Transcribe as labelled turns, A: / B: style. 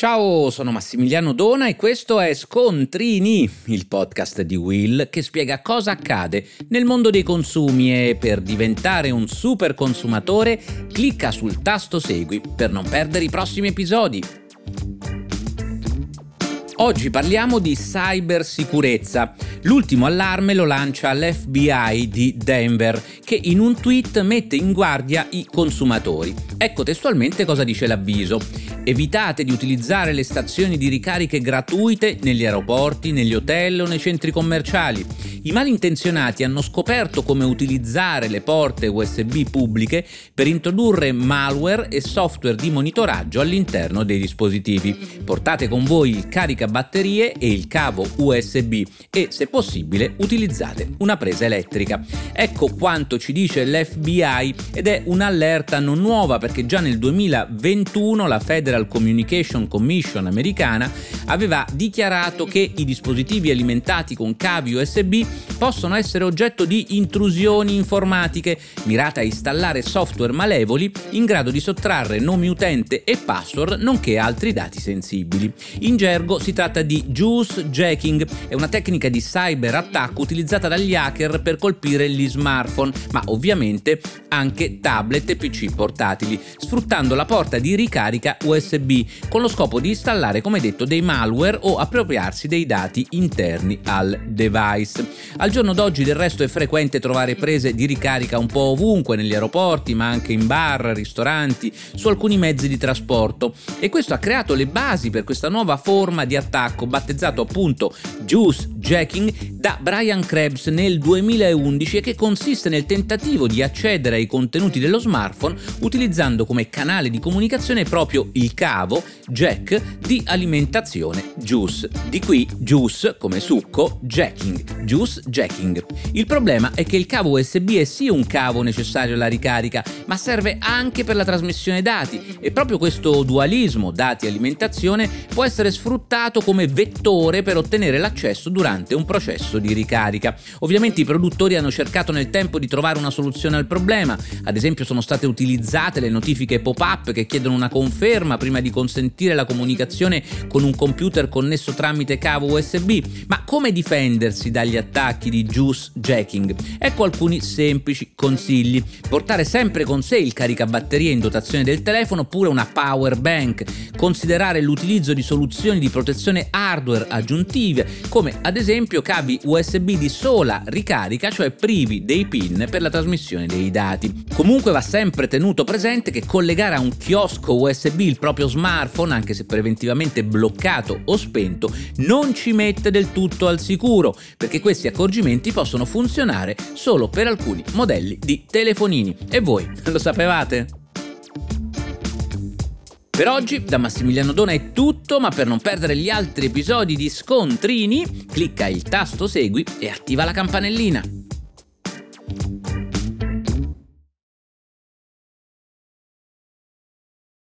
A: Ciao, sono Massimiliano Dona e questo è Scontrini, il podcast di Will che spiega cosa accade nel mondo dei consumi e per diventare un super consumatore clicca sul tasto segui per non perdere i prossimi episodi. Oggi parliamo di cybersicurezza. L'ultimo allarme lo lancia l'FBI di Denver, che in un tweet mette in guardia i consumatori. Ecco testualmente cosa dice l'avviso. Evitate di utilizzare le stazioni di ricariche gratuite negli aeroporti, negli hotel o nei centri commerciali. I malintenzionati hanno scoperto come utilizzare le porte USB pubbliche per introdurre malware e software di monitoraggio all'interno dei dispositivi. Portate con voi il caricabatterie e il cavo USB e, se possibile, utilizzate una presa elettrica. Ecco quanto ci dice l'FBI ed è un'allerta non nuova perché già nel 2021 la Federal Communication Commission americana aveva dichiarato che i dispositivi alimentati con cavi USB possono essere oggetto di intrusioni informatiche mirate a installare software malevoli in grado di sottrarre nomi utente e password nonché altri dati sensibili. In gergo si tratta di juice jacking, è una tecnica di cyber attacco utilizzata dagli hacker per colpire gli smartphone, ma ovviamente anche tablet e PC portatili, sfruttando la porta di ricarica USB con lo scopo di installare, come detto, dei malware o appropriarsi dei dati interni al device. Al giorno d'oggi del resto è frequente trovare prese di ricarica un po' ovunque negli aeroporti, ma anche in bar, ristoranti, su alcuni mezzi di trasporto e questo ha creato le basi per questa nuova forma di attacco battezzato appunto Juice Jacking da Brian Krebs nel 2011 e che consiste nel tentativo di accedere ai contenuti dello smartphone utilizzando come canale di comunicazione proprio il cavo jack di alimentazione Juice. Di qui Juice come succo, jacking, Juice Jacking. Il problema è che il cavo USB è sì un cavo necessario alla ricarica, ma serve anche per la trasmissione dati e proprio questo dualismo dati-alimentazione può essere sfruttato come vettore per ottenere l'accesso durante un processo di ricarica. Ovviamente i produttori hanno cercato nel tempo di trovare una soluzione al problema, ad esempio sono state utilizzate le notifiche pop-up che chiedono una conferma prima di consentire la comunicazione con un computer connesso tramite cavo USB, ma come difendersi dagli attacchi di juice jacking? Ecco alcuni semplici consigli. Portare sempre con sé il caricabatterie in dotazione del telefono oppure una power bank. Considerare l'utilizzo di soluzioni di protezione hardware aggiuntive, come ad esempio cavi USB di sola ricarica, cioè privi dei pin per la trasmissione dei dati. Comunque va sempre tenuto presente che collegare a un chiosco USB il proprio smartphone, anche se preventivamente bloccato o spento, non ci mette del tutto al sicuro, perché questi accorgimenti possono funzionare solo per alcuni modelli di telefonini. E voi lo sapevate? Per oggi da Massimiliano Dona è tutto, ma per non perdere gli altri episodi di Scontrini, clicca il tasto segui e attiva la campanellina.